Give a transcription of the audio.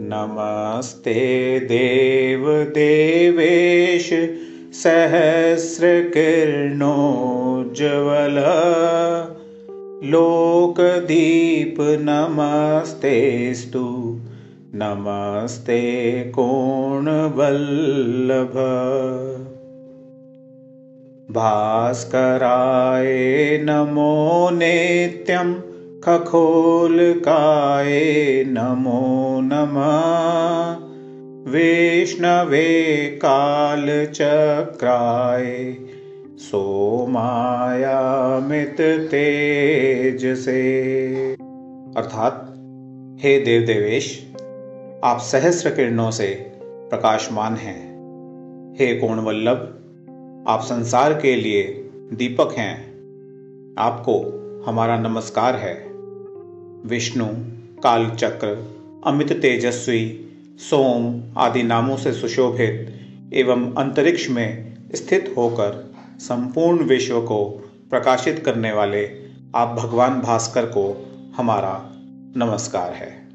नमस्ते देव देवेश सहस्रकिरणोज्ज्वल लोकदीप नमस्तेस्तु नमस्ते कोणवल्लभ। भास्कराय नमो नित्यं खखोलकाय नमो नमः। विष्णवे कालचक्राय, सोमायामित तेज से अर्थात, हे देव देवेश आप सहस्र किरणों से प्रकाशमान हैं। हे कोण वल्लभ आप संसार के लिए दीपक हैं। आपको हमारा नमस्कार है। विष्णु कालचक्र अमित तेजस्वी, सोम आदि नामों से सुशोभित एवं अंतरिक्ष में स्थित होकर संपूर्ण विश्व को प्रकाशित करने वाले आप भगवान भास्कर को हमारा नमस्कार है।